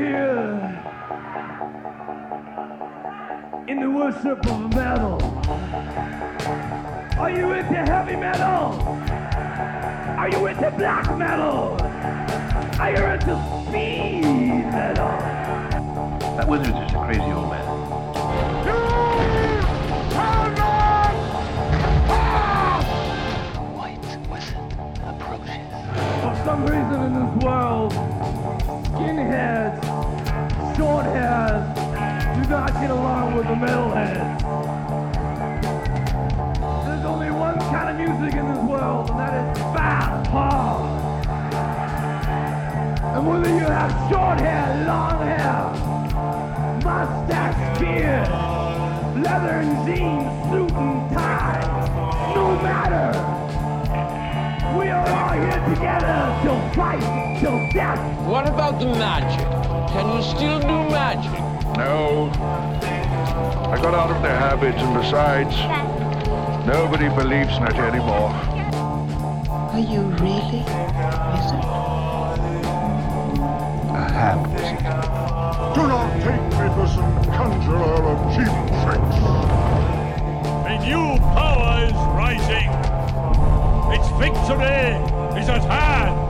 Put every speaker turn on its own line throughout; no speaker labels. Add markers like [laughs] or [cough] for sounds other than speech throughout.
We are all here in the worship of metal. Are you into heavy metal? Are you into black metal? Are you into speed metal?
That wizard is a crazy old man.
White wizard approaches.
For some reason in this world, skinheads, short hairs do not get along with the metalheads. There's only one kind of music in this world, and that is fast hard. And whether you have short hair, long hair, mustache, beard, leather and jeans, suit and tie, no matter. We are all here together till fight, till death.
What about the magic? Can you still do magic?
No. I got out of the habit, and besides, nobody believes in it anymore.
Are you really wizard?
A ham wizard.
Do not take me for some conjurer of cheap tricks.
A new power is rising. Victory is at hand.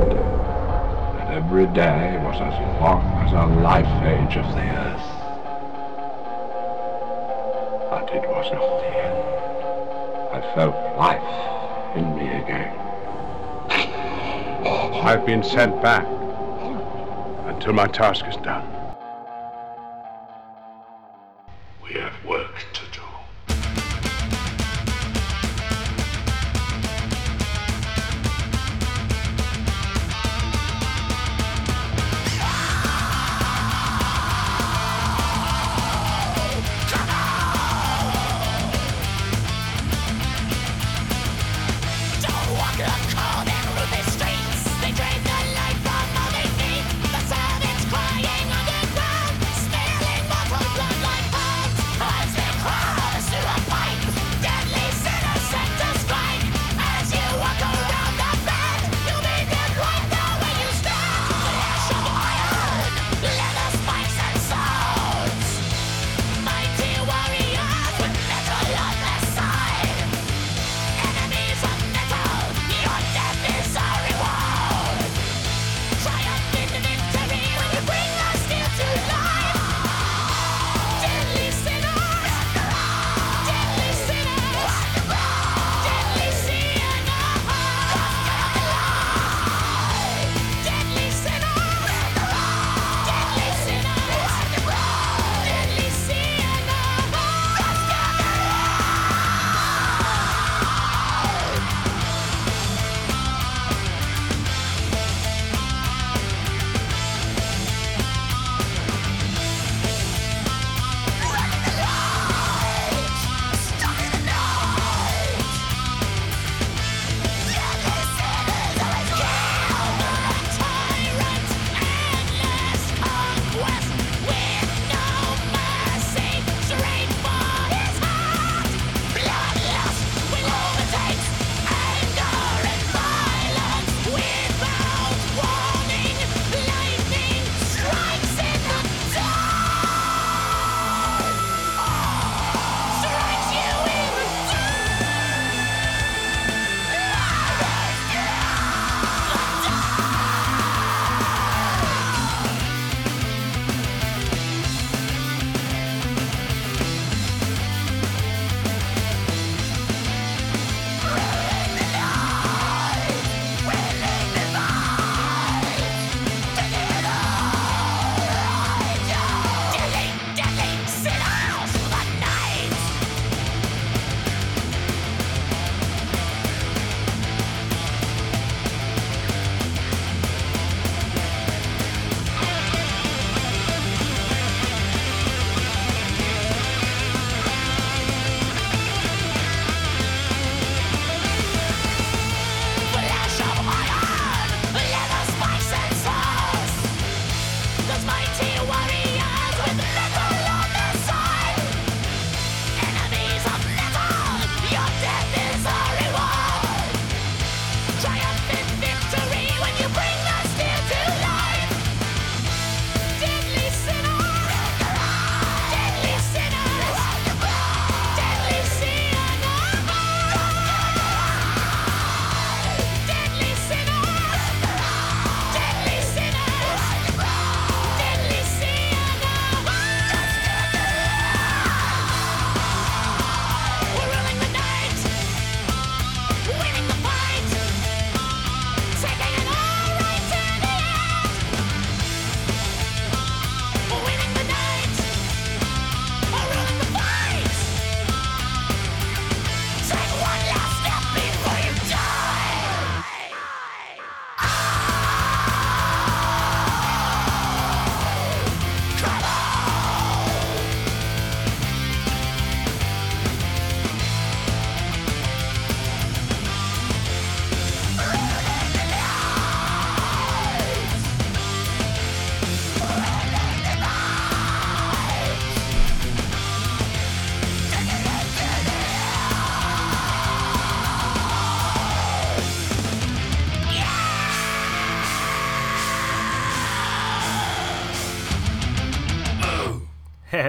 every day was as long as a life age of the earth. But it was not the end. I felt life in me again. I've been sent back until my task is done.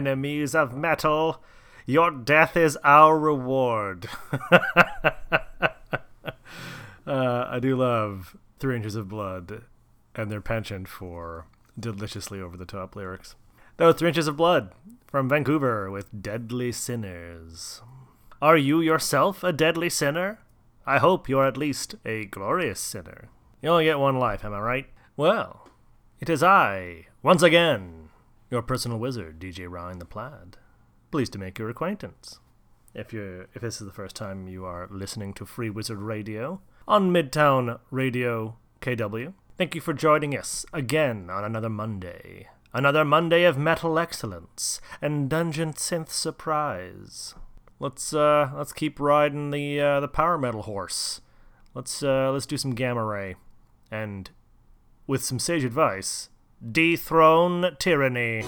Enemies of metal. Your death is our reward. [laughs] uh, I do love Three Inches of Blood and their penchant for deliciously over the top lyrics. Was Three Inches of Blood from Vancouver with Deadly Sinners. Are you yourself a deadly sinner? I hope you're at least a glorious sinner. You only get one life, am I right? Well, it is I, once again, your personal wizard, DJ Ryan the Plaid. Pleased to make your acquaintance. If you if this is the first time you are listening to Free Wizard Radio on Midtown Radio KW, thank you for joining us again on another Monday. Another Monday of metal excellence and dungeon synth surprise. Let's uh let's keep riding the uh, the power metal horse. Let's uh let's do some gamma ray and with some sage advice, dethrone tyranny.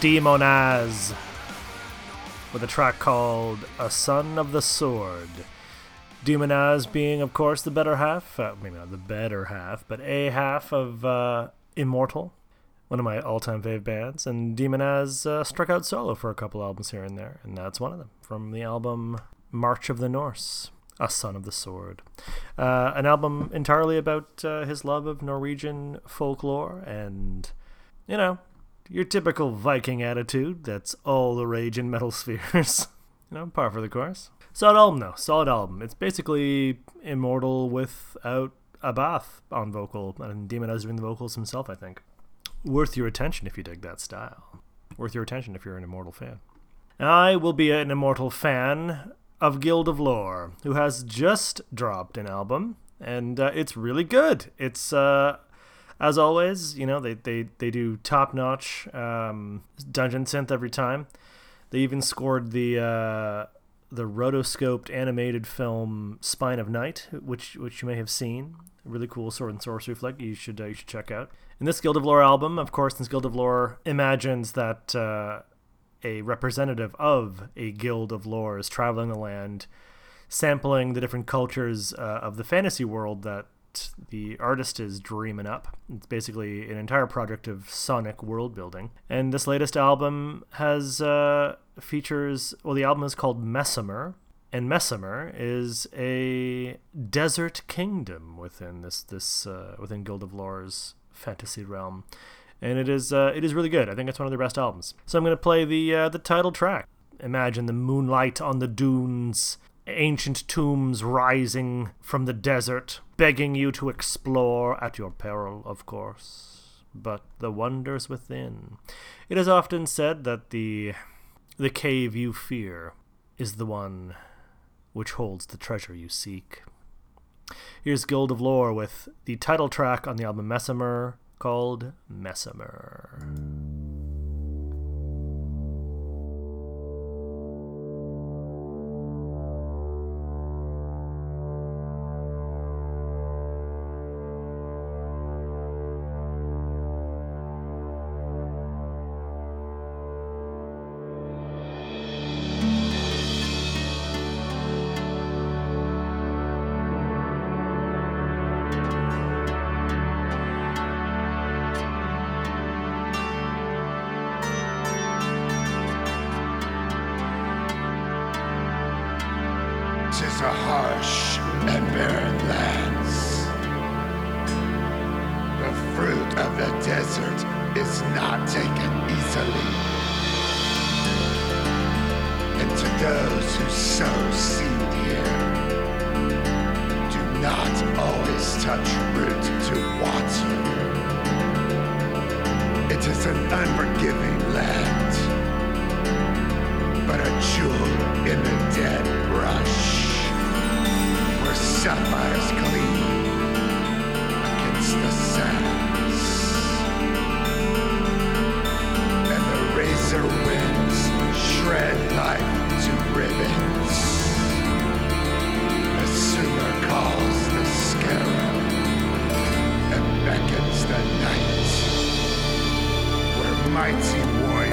Demonaz with a track called A Son of the Sword. Demonaz being, of course, the better half, uh, maybe not the better half, but a half of uh, Immortal, one of my all time fave bands. And Demonaz uh, struck out solo for a couple albums here and there, and that's one of them from the album March of the Norse. A Son of the Sword. Uh, an album entirely about uh, his love of Norwegian folklore and, you know, your typical Viking attitude that's all the rage in metal [laughs] spheres. you know, par for the course. Solid album, though. Solid album. It's basically Immortal without Abbath on vocal, and Demonaz doing the vocals himself, I think. Worth your attention if you dig that style. Worth your attention if you're an Immortal fan. I will be an Immortal fan of Guild of Lore, who has just dropped an album, and uh, it's really good. It's uh, as always, you know, they, they, they do top notch um, dungeon synth every time. They even scored the uh, the rotoscoped animated film Spine of Night, which which you may have seen. A really cool sword and sorcery flick. You should uh, you should check out. In this Guild of Lore album, of course, this Guild of Lore imagines that uh, a representative of a Guild of Lore is traveling the land, sampling the different cultures uh, of the fantasy world that the artist is dreaming up. It's basically an entire project of sonic world building. And this latest album has uh, features. Well, the album is called Messimer, and Messimer is a desert kingdom within this this uh, within Guild of Lore's fantasy realm, and it is uh, it is really good. I think it's one of their best albums. So I'm going to play the uh, the title track. Imagine the moonlight on the dunes ancient tombs rising from the desert, begging you to explore at your peril, of course. But the wonders within. It is often said that the the cave you fear is the one which holds the treasure you seek. Here's Guild of Lore with the title track on the album Messimer called Messimer.
Not taken easily. And to those who sow seed here, do not always touch root to water. It is an unforgiving land but a jewel in the dead brush, where sapphires gleam against the sands, razor winds shred life to ribbons.
The
singer calls the scarab and beckons the night where mighty warriors.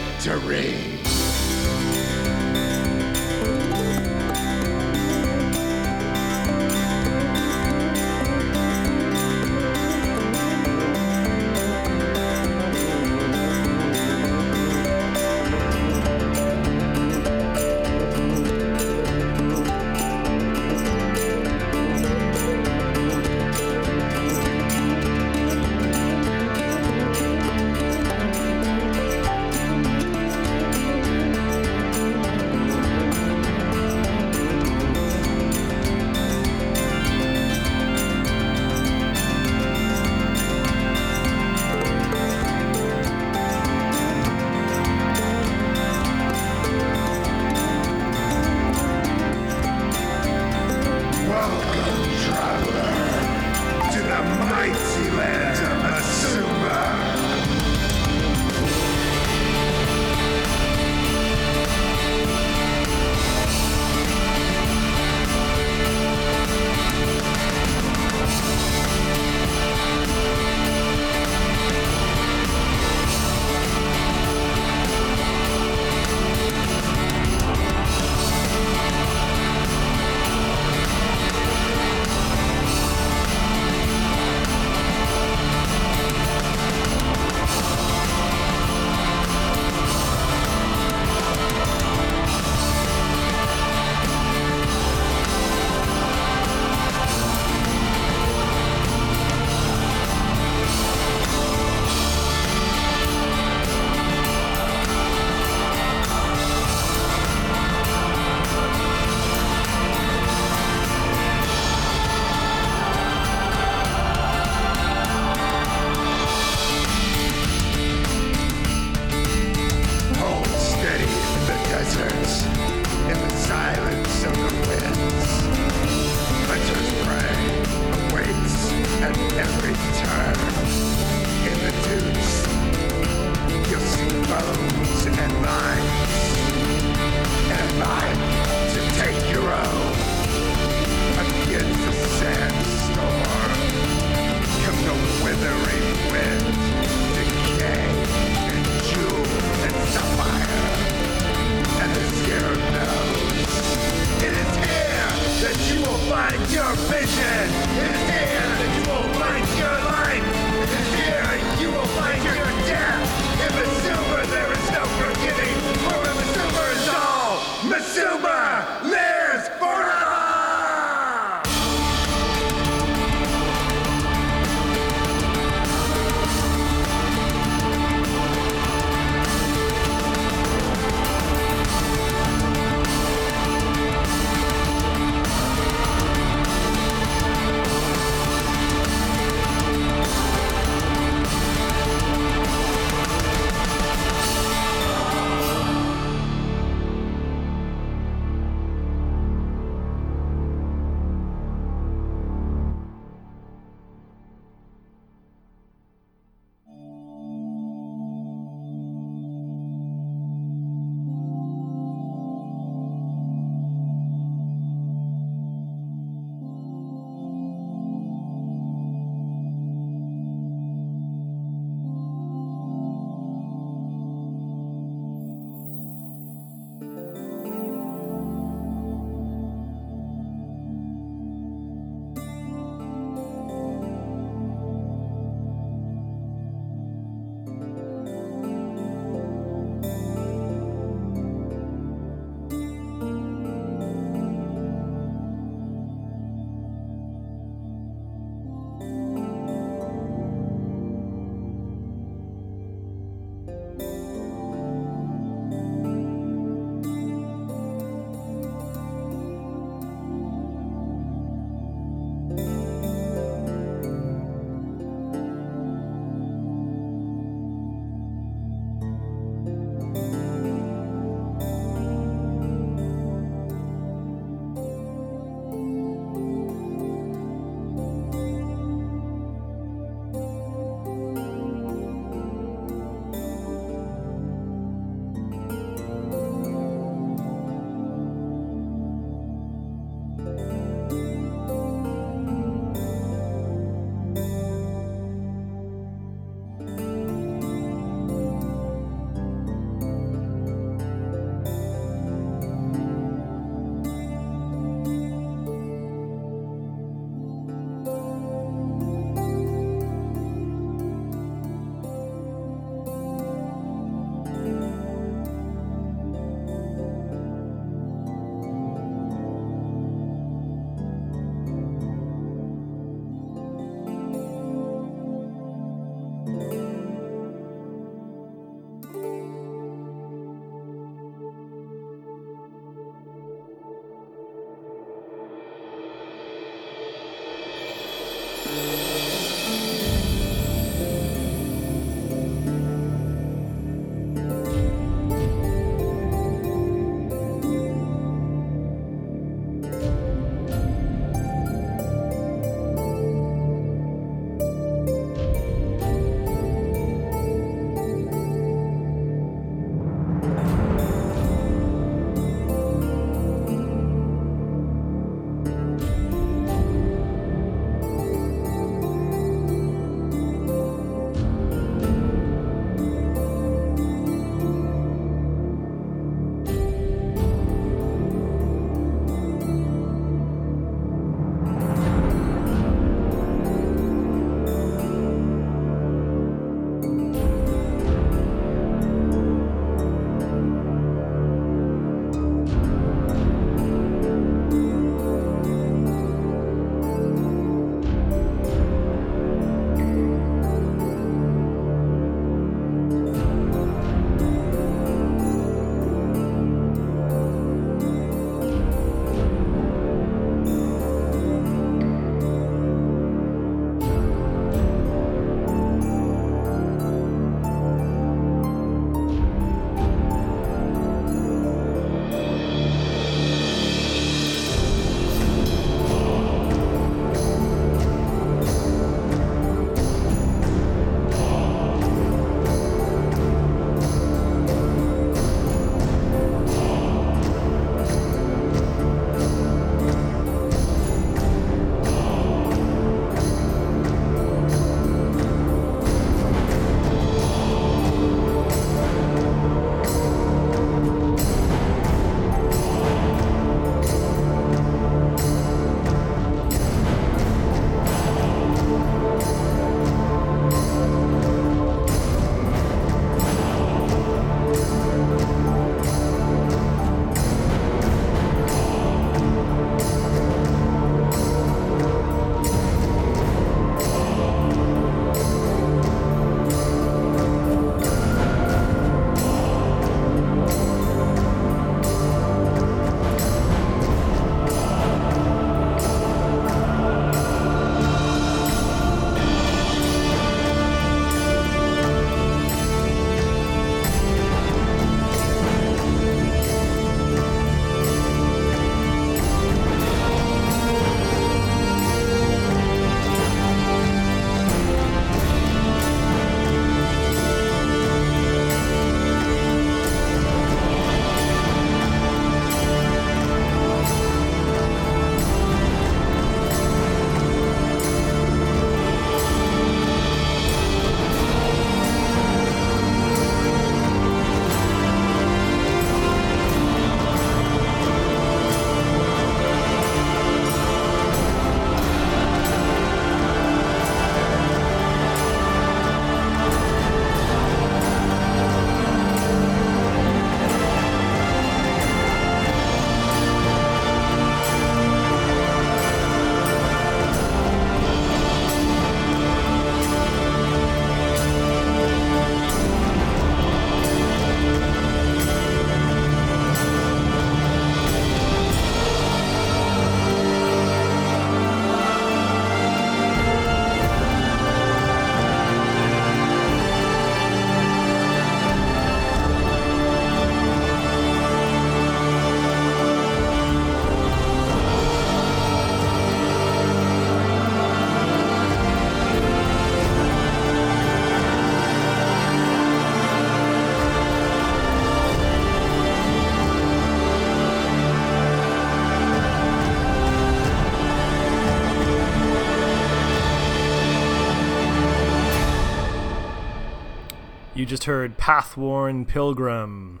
Just heard Pathworn Pilgrim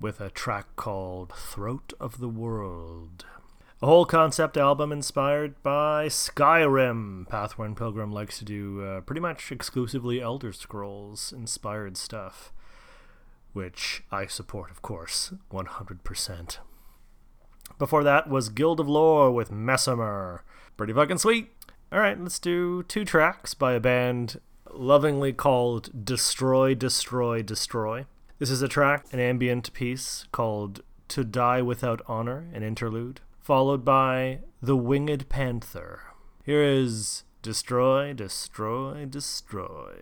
with a track called Throat of the World. A whole concept album inspired by Skyrim. Pathworn Pilgrim likes to do uh, pretty much exclusively Elder Scrolls inspired stuff, which I support, of course, 100%. Before that was Guild of Lore with Messimer. Pretty fucking sweet. Alright, let's do two tracks by a band lovingly called Destroy, Destroy, Destroy. This is a track, an ambient piece called To Die Without Honor, an interlude, followed by The Winged Panther. Here is Destroy, destroy, destroy.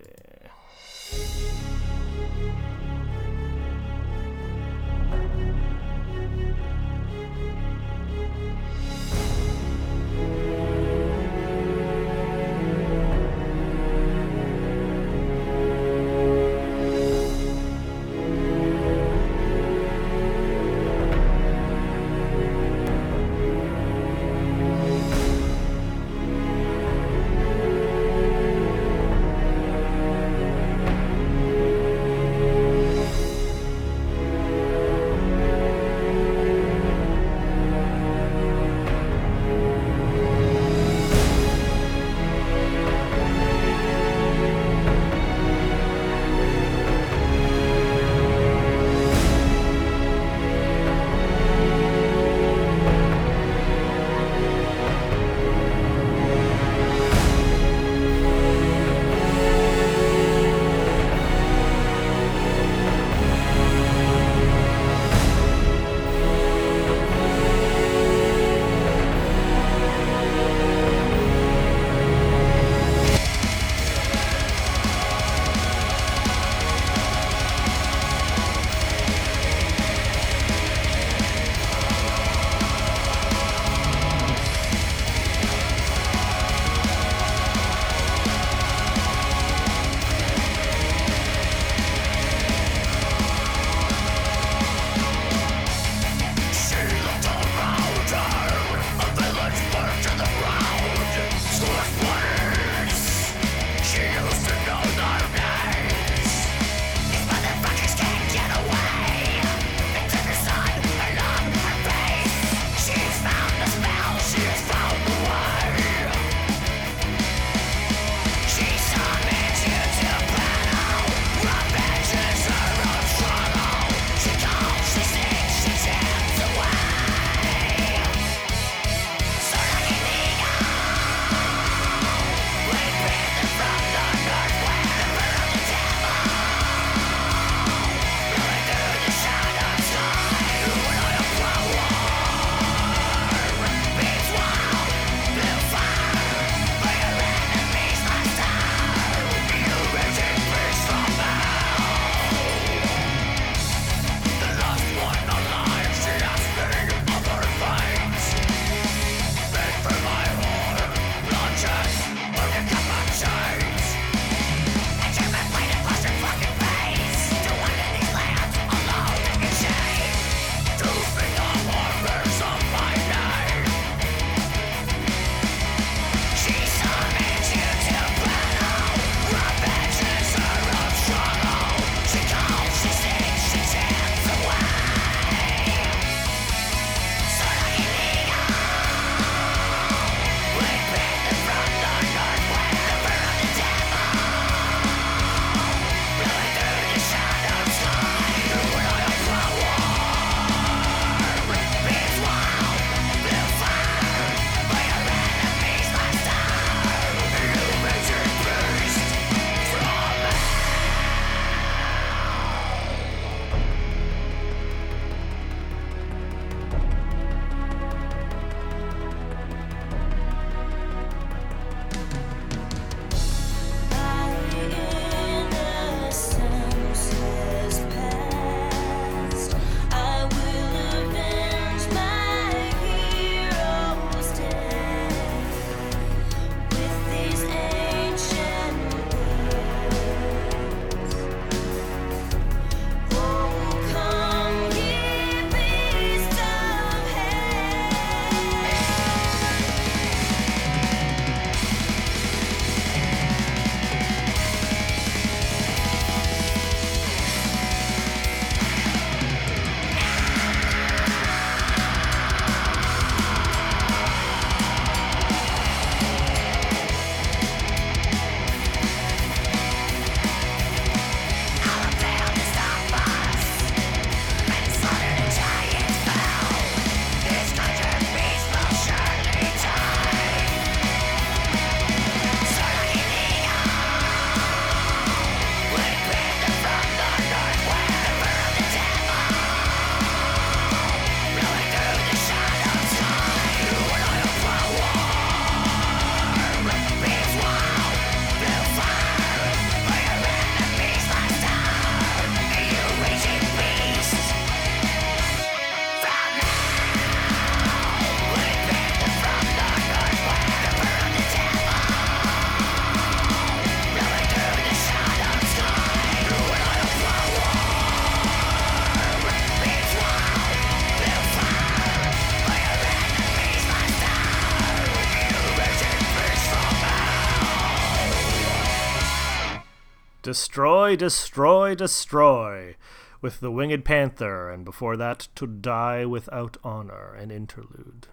Destroy, destroy, destroy with the Winged Panther, and before that, To Die Without Honor, an interlude.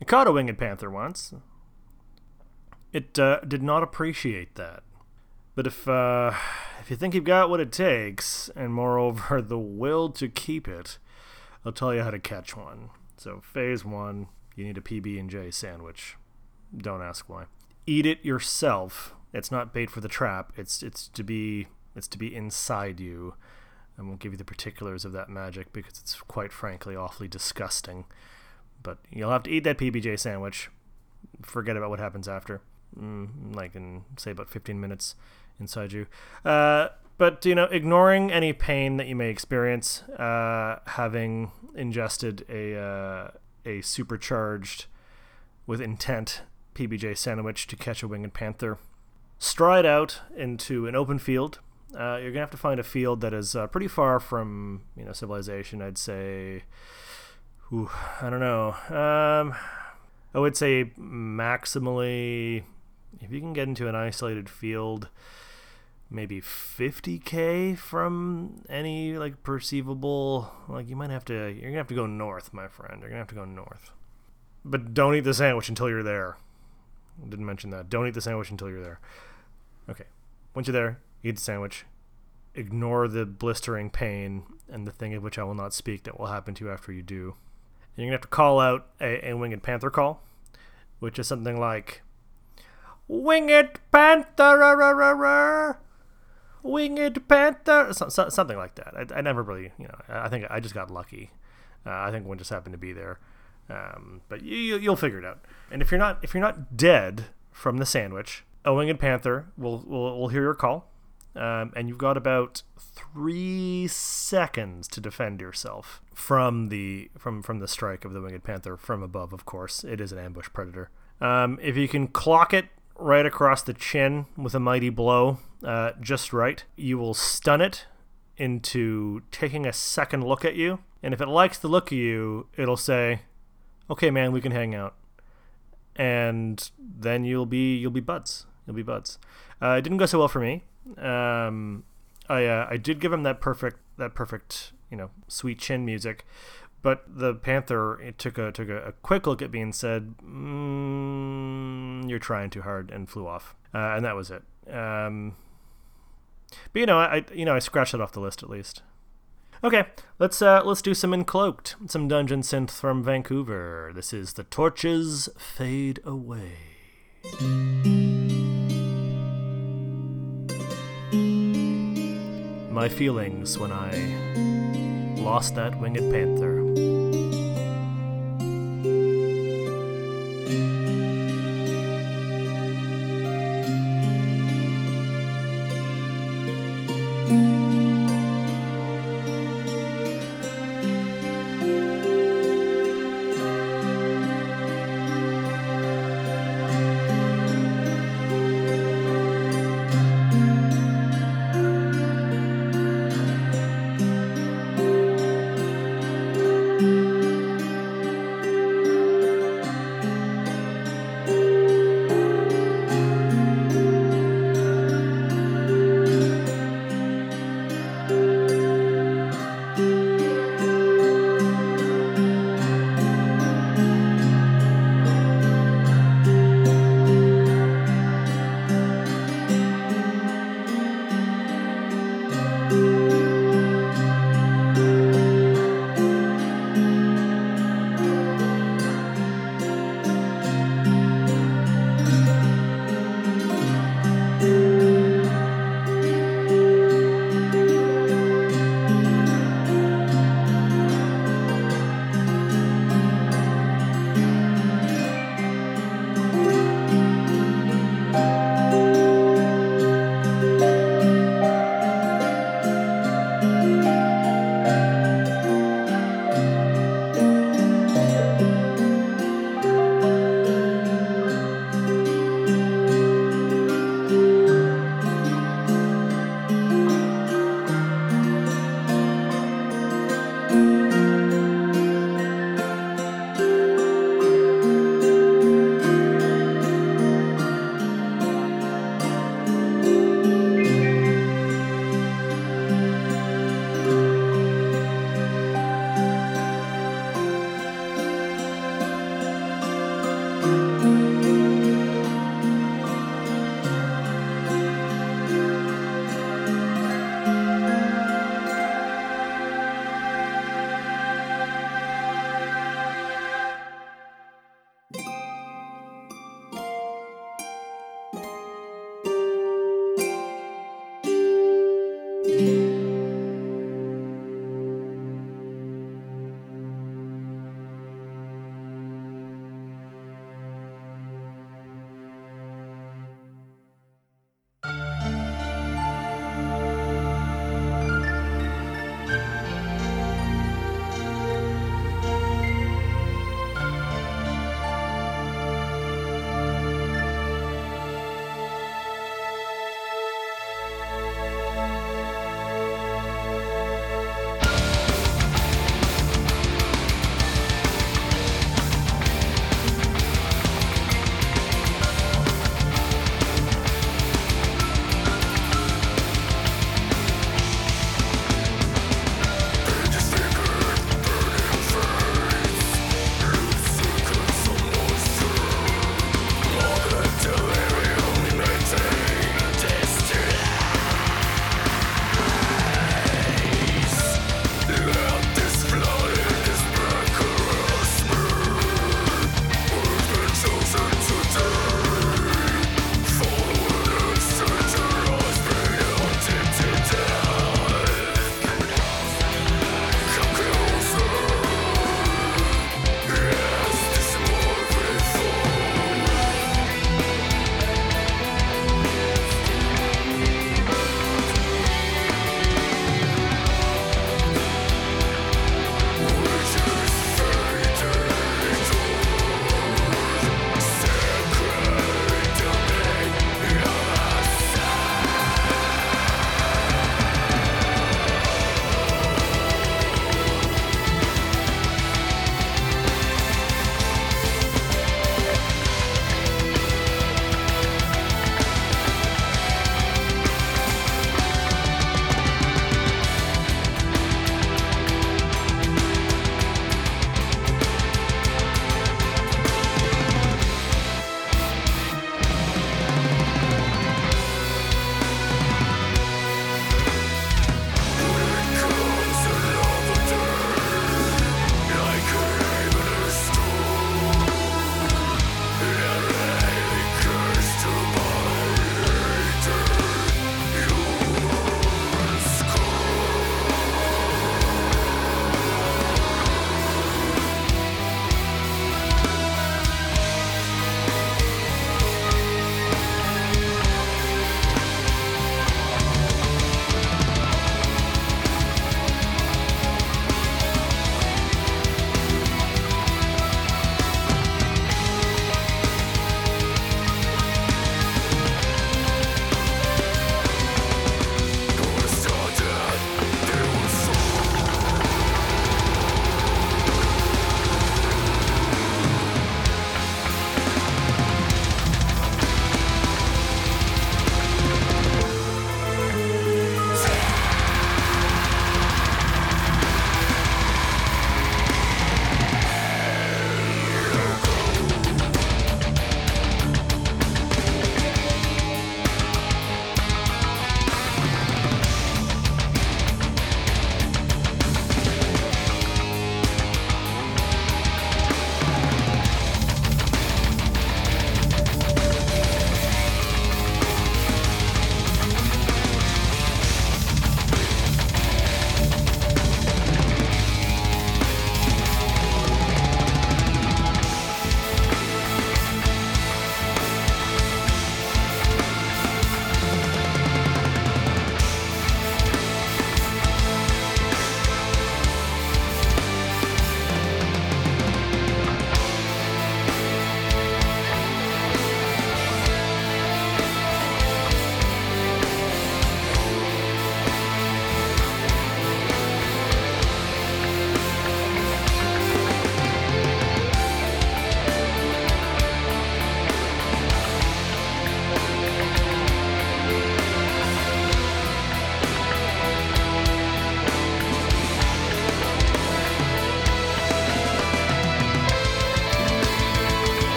I caught a Winged Panther once. It uh, did not appreciate that. But if uh, if you think you've got what it takes, and moreover [laughs] the will to keep it, I'll tell you how to catch one. So phase one, you need a PB and J sandwich. Don't ask why. Eat it yourself. It's not bait for the trap. It's it's to be it's to be inside you. I won't give you the particulars of that magic because it's quite frankly awfully disgusting. But you'll have to eat that PBJ sandwich. Forget about what happens after. Mm, like in say about 15 minutes inside you. Uh, but you know, ignoring any pain that you may experience, uh, having ingested a uh, a supercharged with intent PBJ sandwich to catch a winged panther, stride out into an open field. Uh, you're gonna have to find a field that is uh, pretty far from you know civilization. I'd say, ooh, I don't know. Um, I would say maximally, if you can get into an isolated field maybe 50k from any like perceivable like you might have to you're gonna have to go north my friend you're gonna have to go north but don't eat the sandwich until you're there didn't mention that don't eat the sandwich until you're there okay once you're there eat the sandwich ignore the blistering pain and the thing of which i will not speak that will happen to you after you do and you're gonna have to call out a, a winged panther call which is something like winged panther winged panther, so, so, something like that. I, I, never really, you know, I think I just got lucky. Uh, I think one just happened to be there, um, but you, you'll figure it out. And if you're not if you're not dead from the sandwich, a winged panther will will, will hear your call, um, and you've got about three seconds to defend yourself from the from from the strike of the winged panther from above. Of course, it is an ambush predator. Um, if you can clock it right across the chin with a mighty blow, uh, just right. You will stun it into taking a second look at you. And if it likes the look of you, it'll say, "Okay, man, we can hang out." And then you'll be you'll be buds. You'll be buds. Uh, it didn't go so well for me. Um, I uh, I did give him that perfect that perfect you know sweet chin music, but the panther took a took a, a, quick look at me and said, mm, "You're trying too hard," and flew off. Uh, and that was it. Um, but you know, I you know I scratched it off the list at least. Okay, let's uh, let's do some Encloaked, some dungeon synth from Vancouver. This is the torches fade away. My feelings when I lost that winged panther.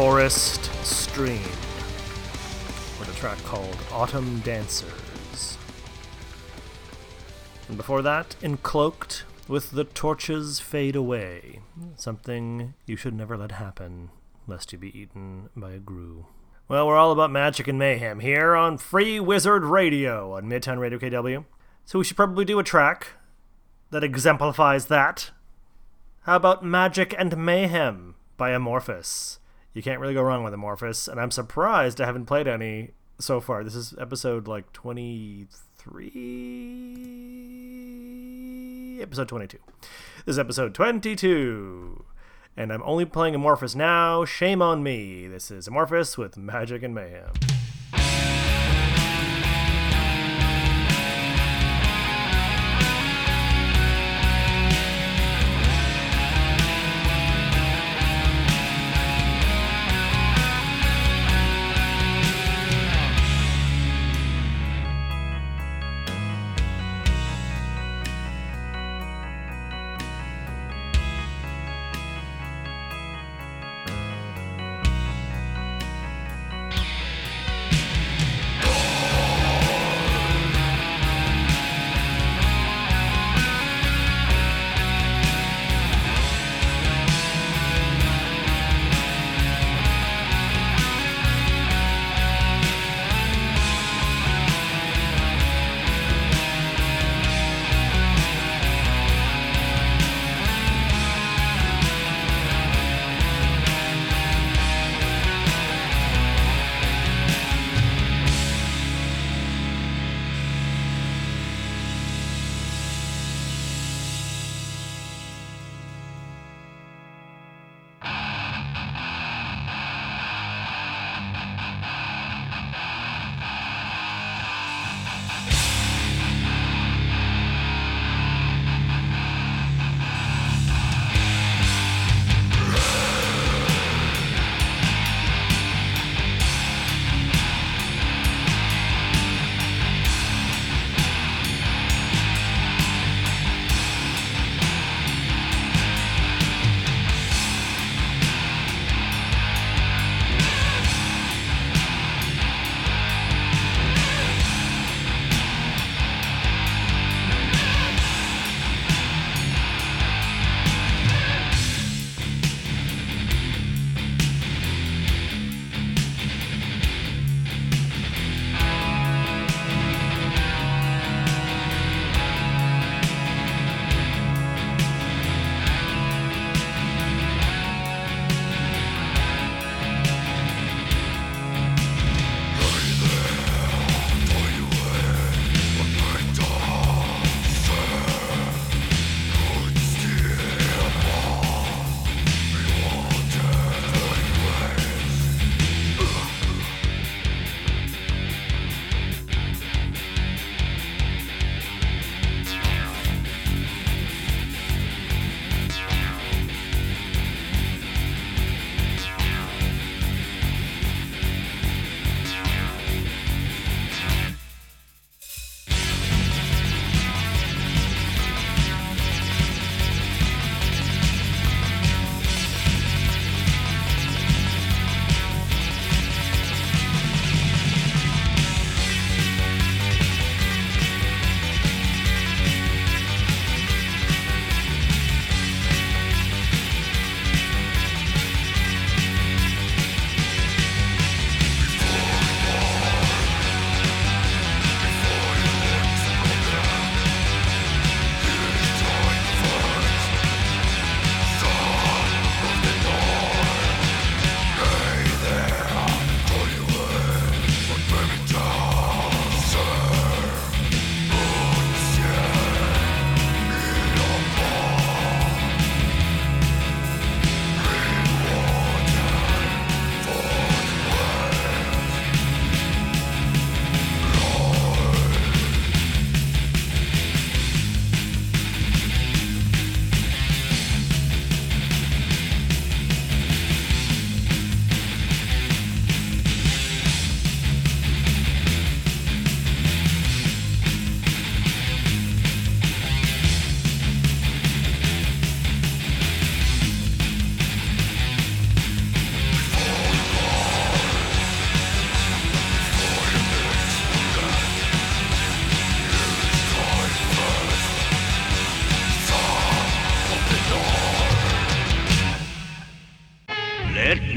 Forest Stream with a track called Autumn Dancers. And before that, Encloaked with The Torches Fade Away. Something you should never let happen, lest you be eaten by a grue. Well, we're all about magic and mayhem here on Free Wizard Radio on Midtown Radio KW. So we should probably do a track that exemplifies that. How about Magic and Mayhem by Amorphis? You can't really go wrong with Amorphis, and I'm surprised I haven't played any so far. This is episode like 23. Episode 22. This is episode 22. And I'm only playing Amorphis now. Shame on me. This is Amorphis with Magic and Mayhem.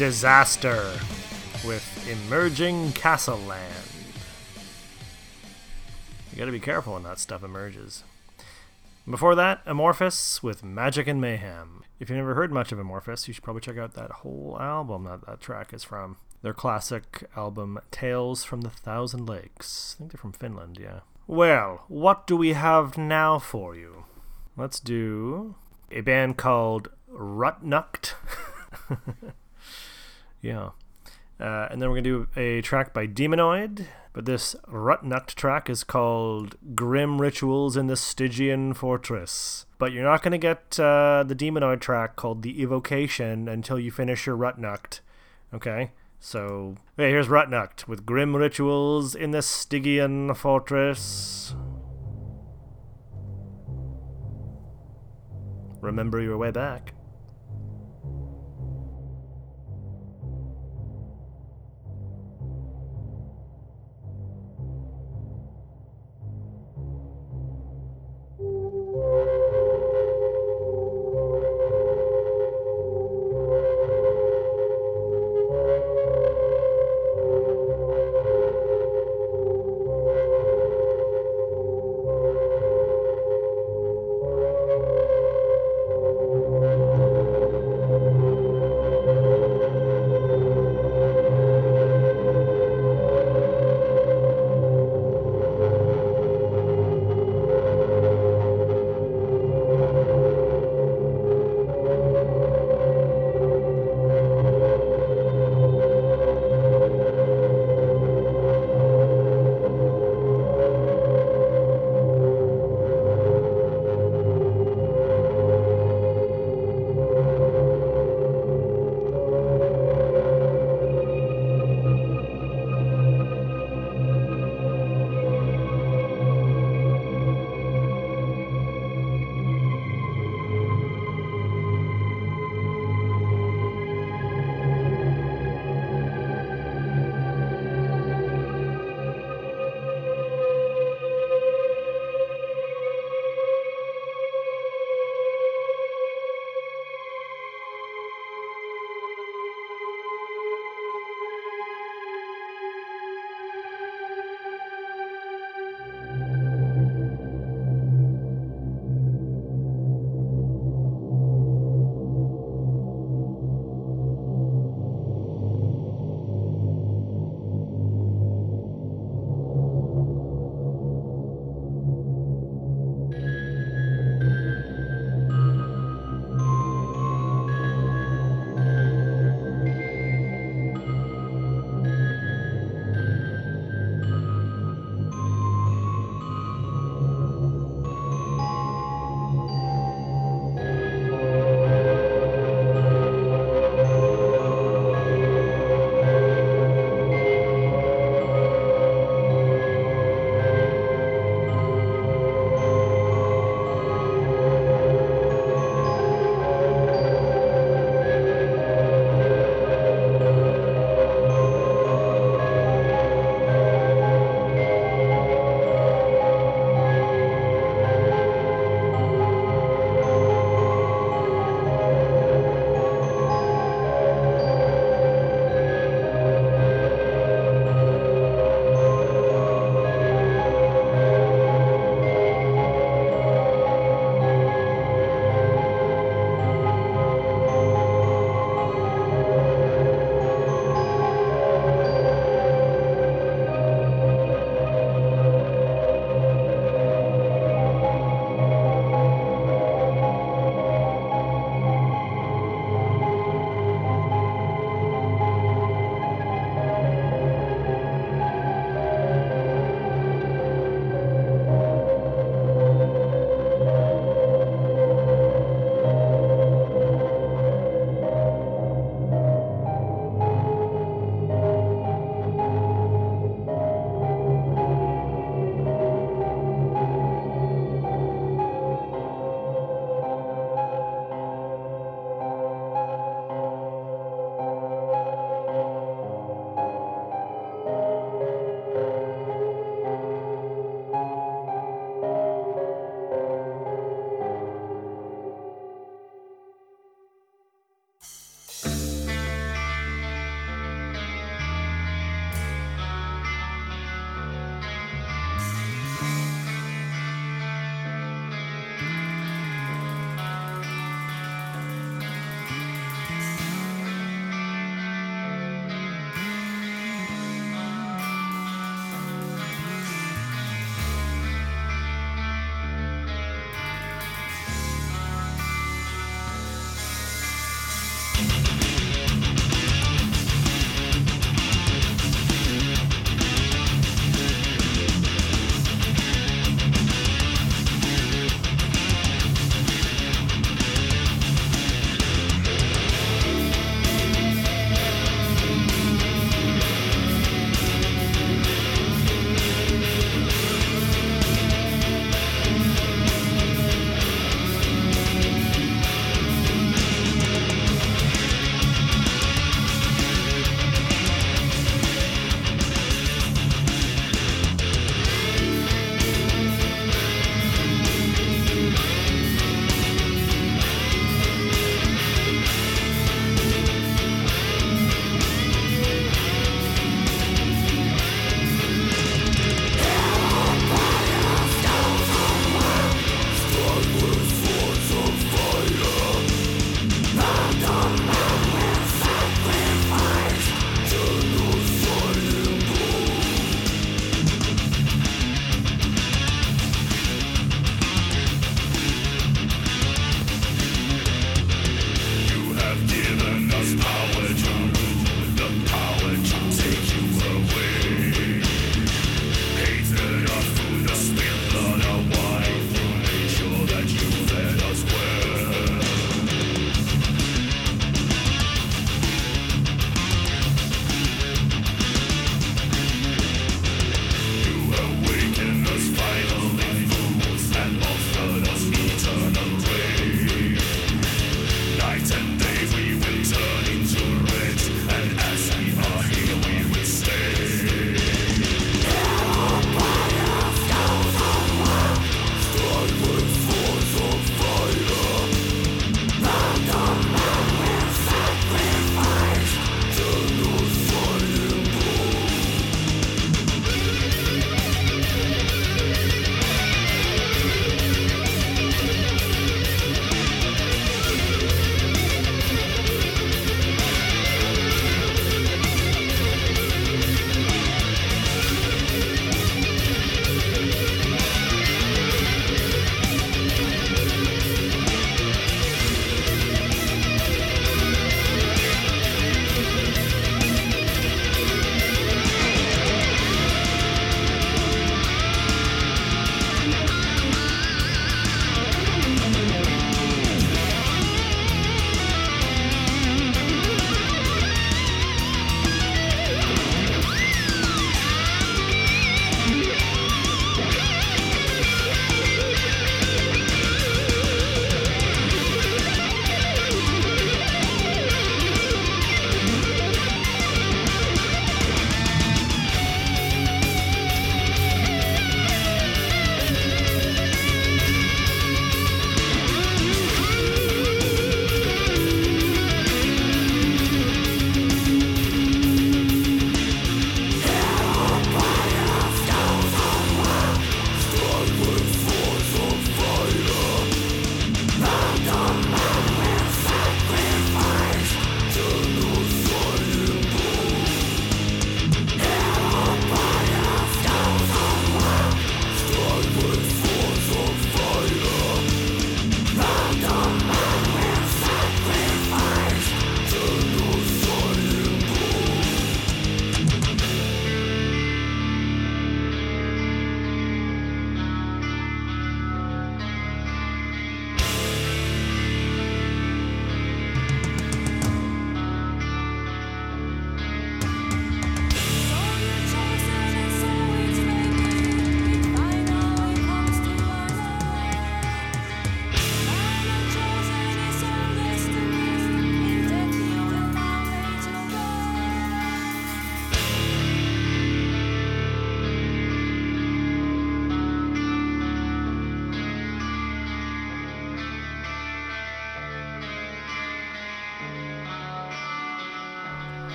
Disaster with Emerging Castle Land. You gotta be careful when that stuff emerges. Before that, Amorphis with Magic and Mayhem. If you've never heard much of Amorphis, you should probably check out that whole album that that track is from. Their classic album, Tales from the Thousand Lakes. I think they're from Finland, yeah. Well, what do we have now for you? Let's do a band called Rutnucht. [laughs] yeah. Uh, and then we're going to do a track by Demonoid. But this Rutnucht track is called Grim Rituals in the Stygian Fortress. But you're not going to get uh, the Demonoid track called The Evocation until you finish your Rutnucht. Okay? So, okay, here's Rutnucht with Grim Rituals in the Stygian Fortress. Remember your way back.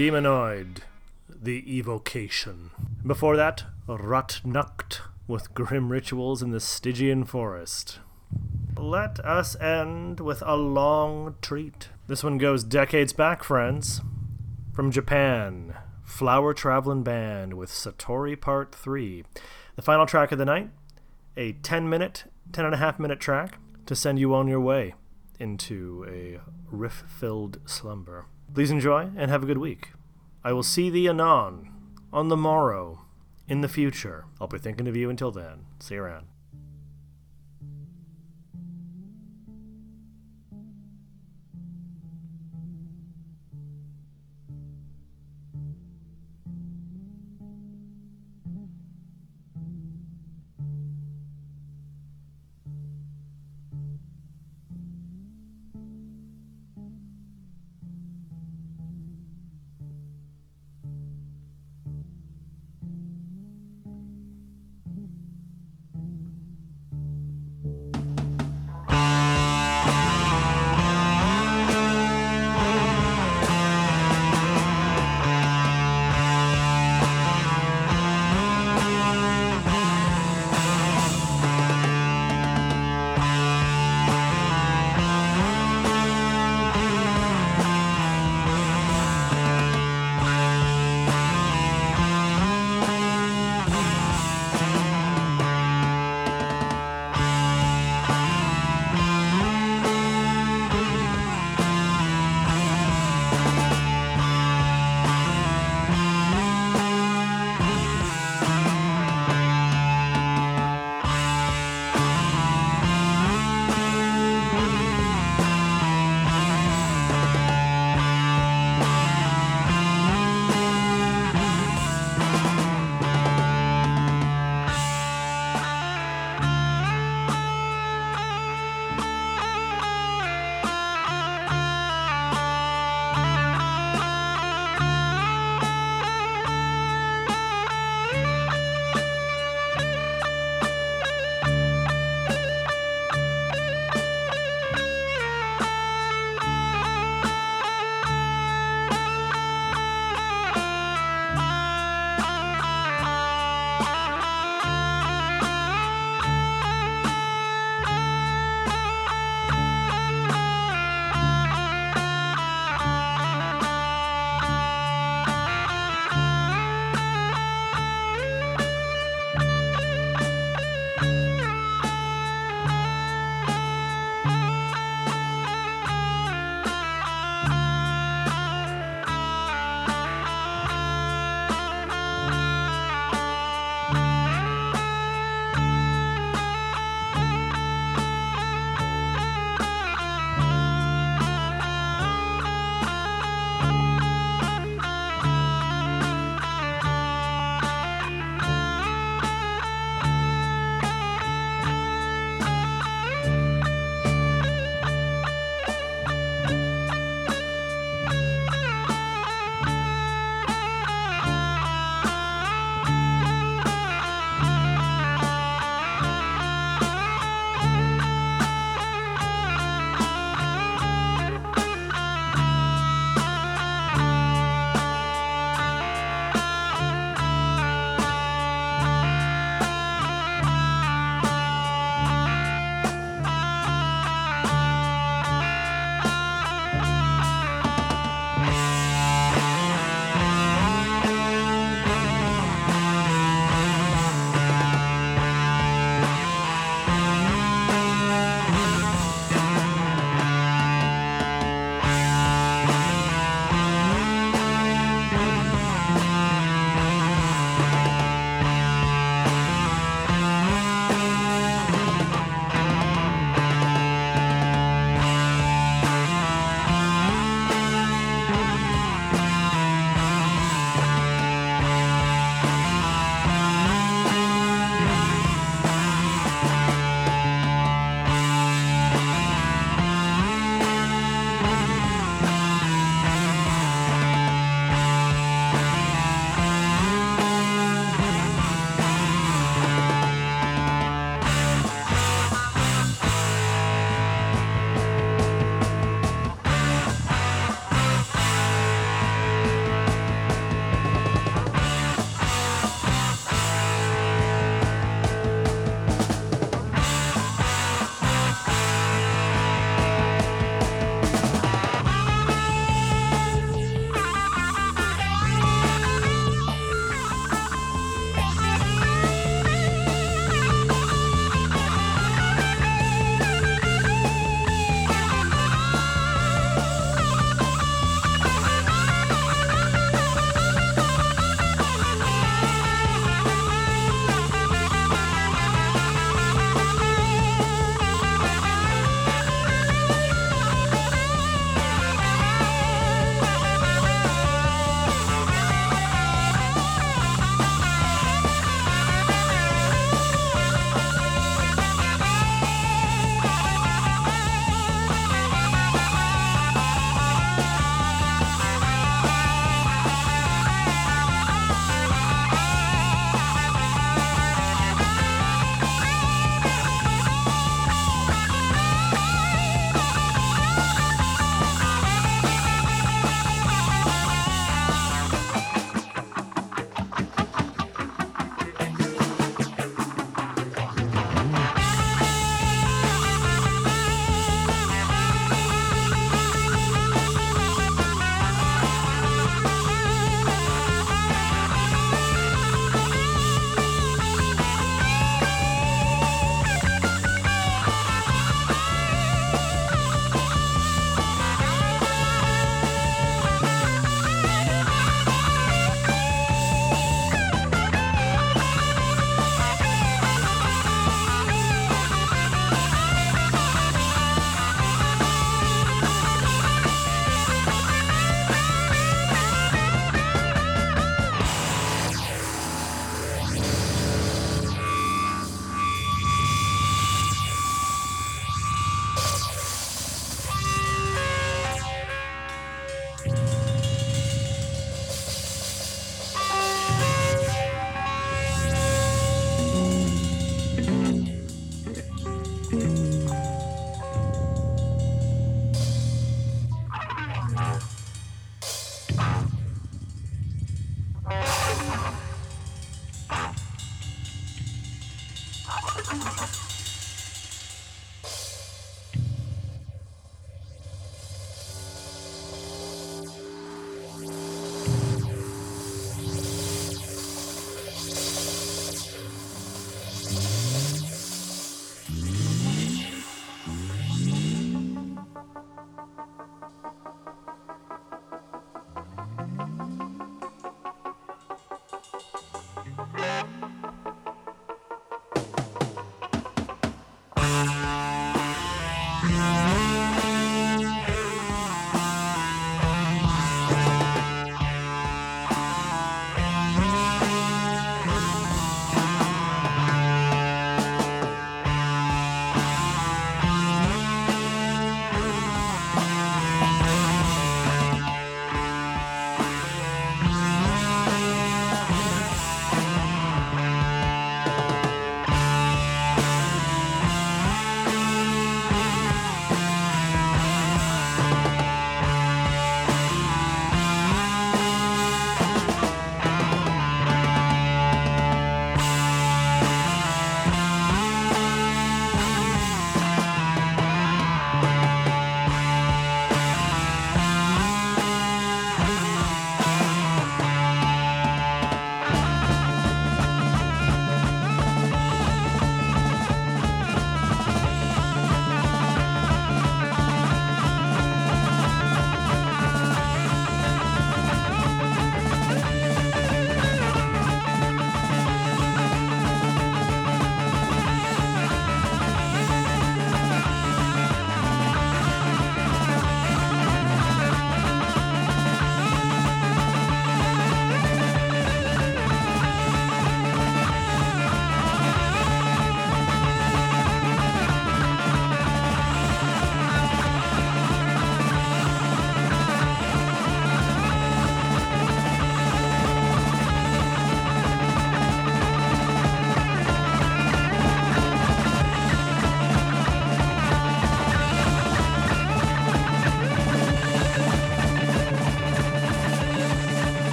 Demonoid, the evocation. Before that, Rotnucht with grim rituals in the Stygian forest. Let us end with a long treat. This one goes decades back, friends. From Japan, Flower Travellin' Band with Satori Part 3. The final track of the night, a 10 minute, 10 and a half minute track to send you on your way into a riff filled slumber. Please enjoy and have a good week. I will see thee anon, on the morrow, in the future. I'll be thinking of you until then. See you around.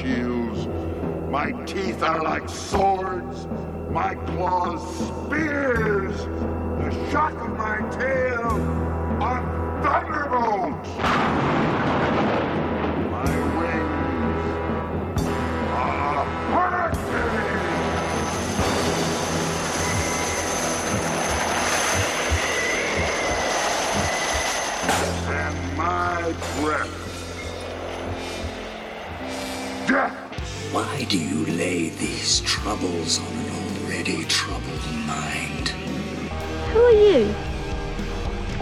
Shields. My teeth are like swords. My claws spears.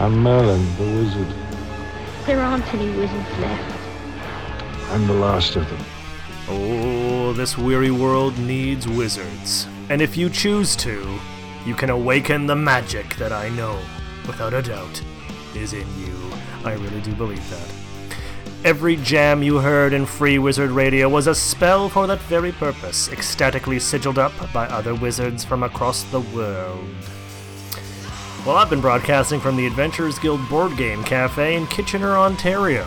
I'm Merlin, the wizard.
There aren't any wizards left.
I'm the last of them.
Oh, this weary world needs wizards. And if you choose to, you can awaken the magic that I know, without a doubt, is in you. I really do believe that. Every jam you heard in Free Wizard Radio was a spell for that very purpose, ecstatically sigiled up by other wizards from across the world. Well, I've been broadcasting from the Adventurers Guild Board Game Cafe in Kitchener, Ontario,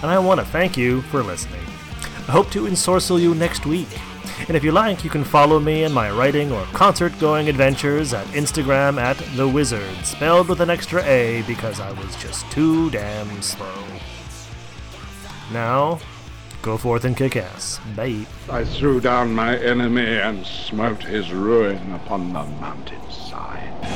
and I want to thank you for listening. I hope to ensorcel you next week. And if you like, you can follow me in my writing or concert going adventures at Instagram at The Wizard, spelled with an extra A because I was just too damn slow. Now, go forth and kick ass. Bye.
I threw down my enemy and smote his ruin upon the mountainside.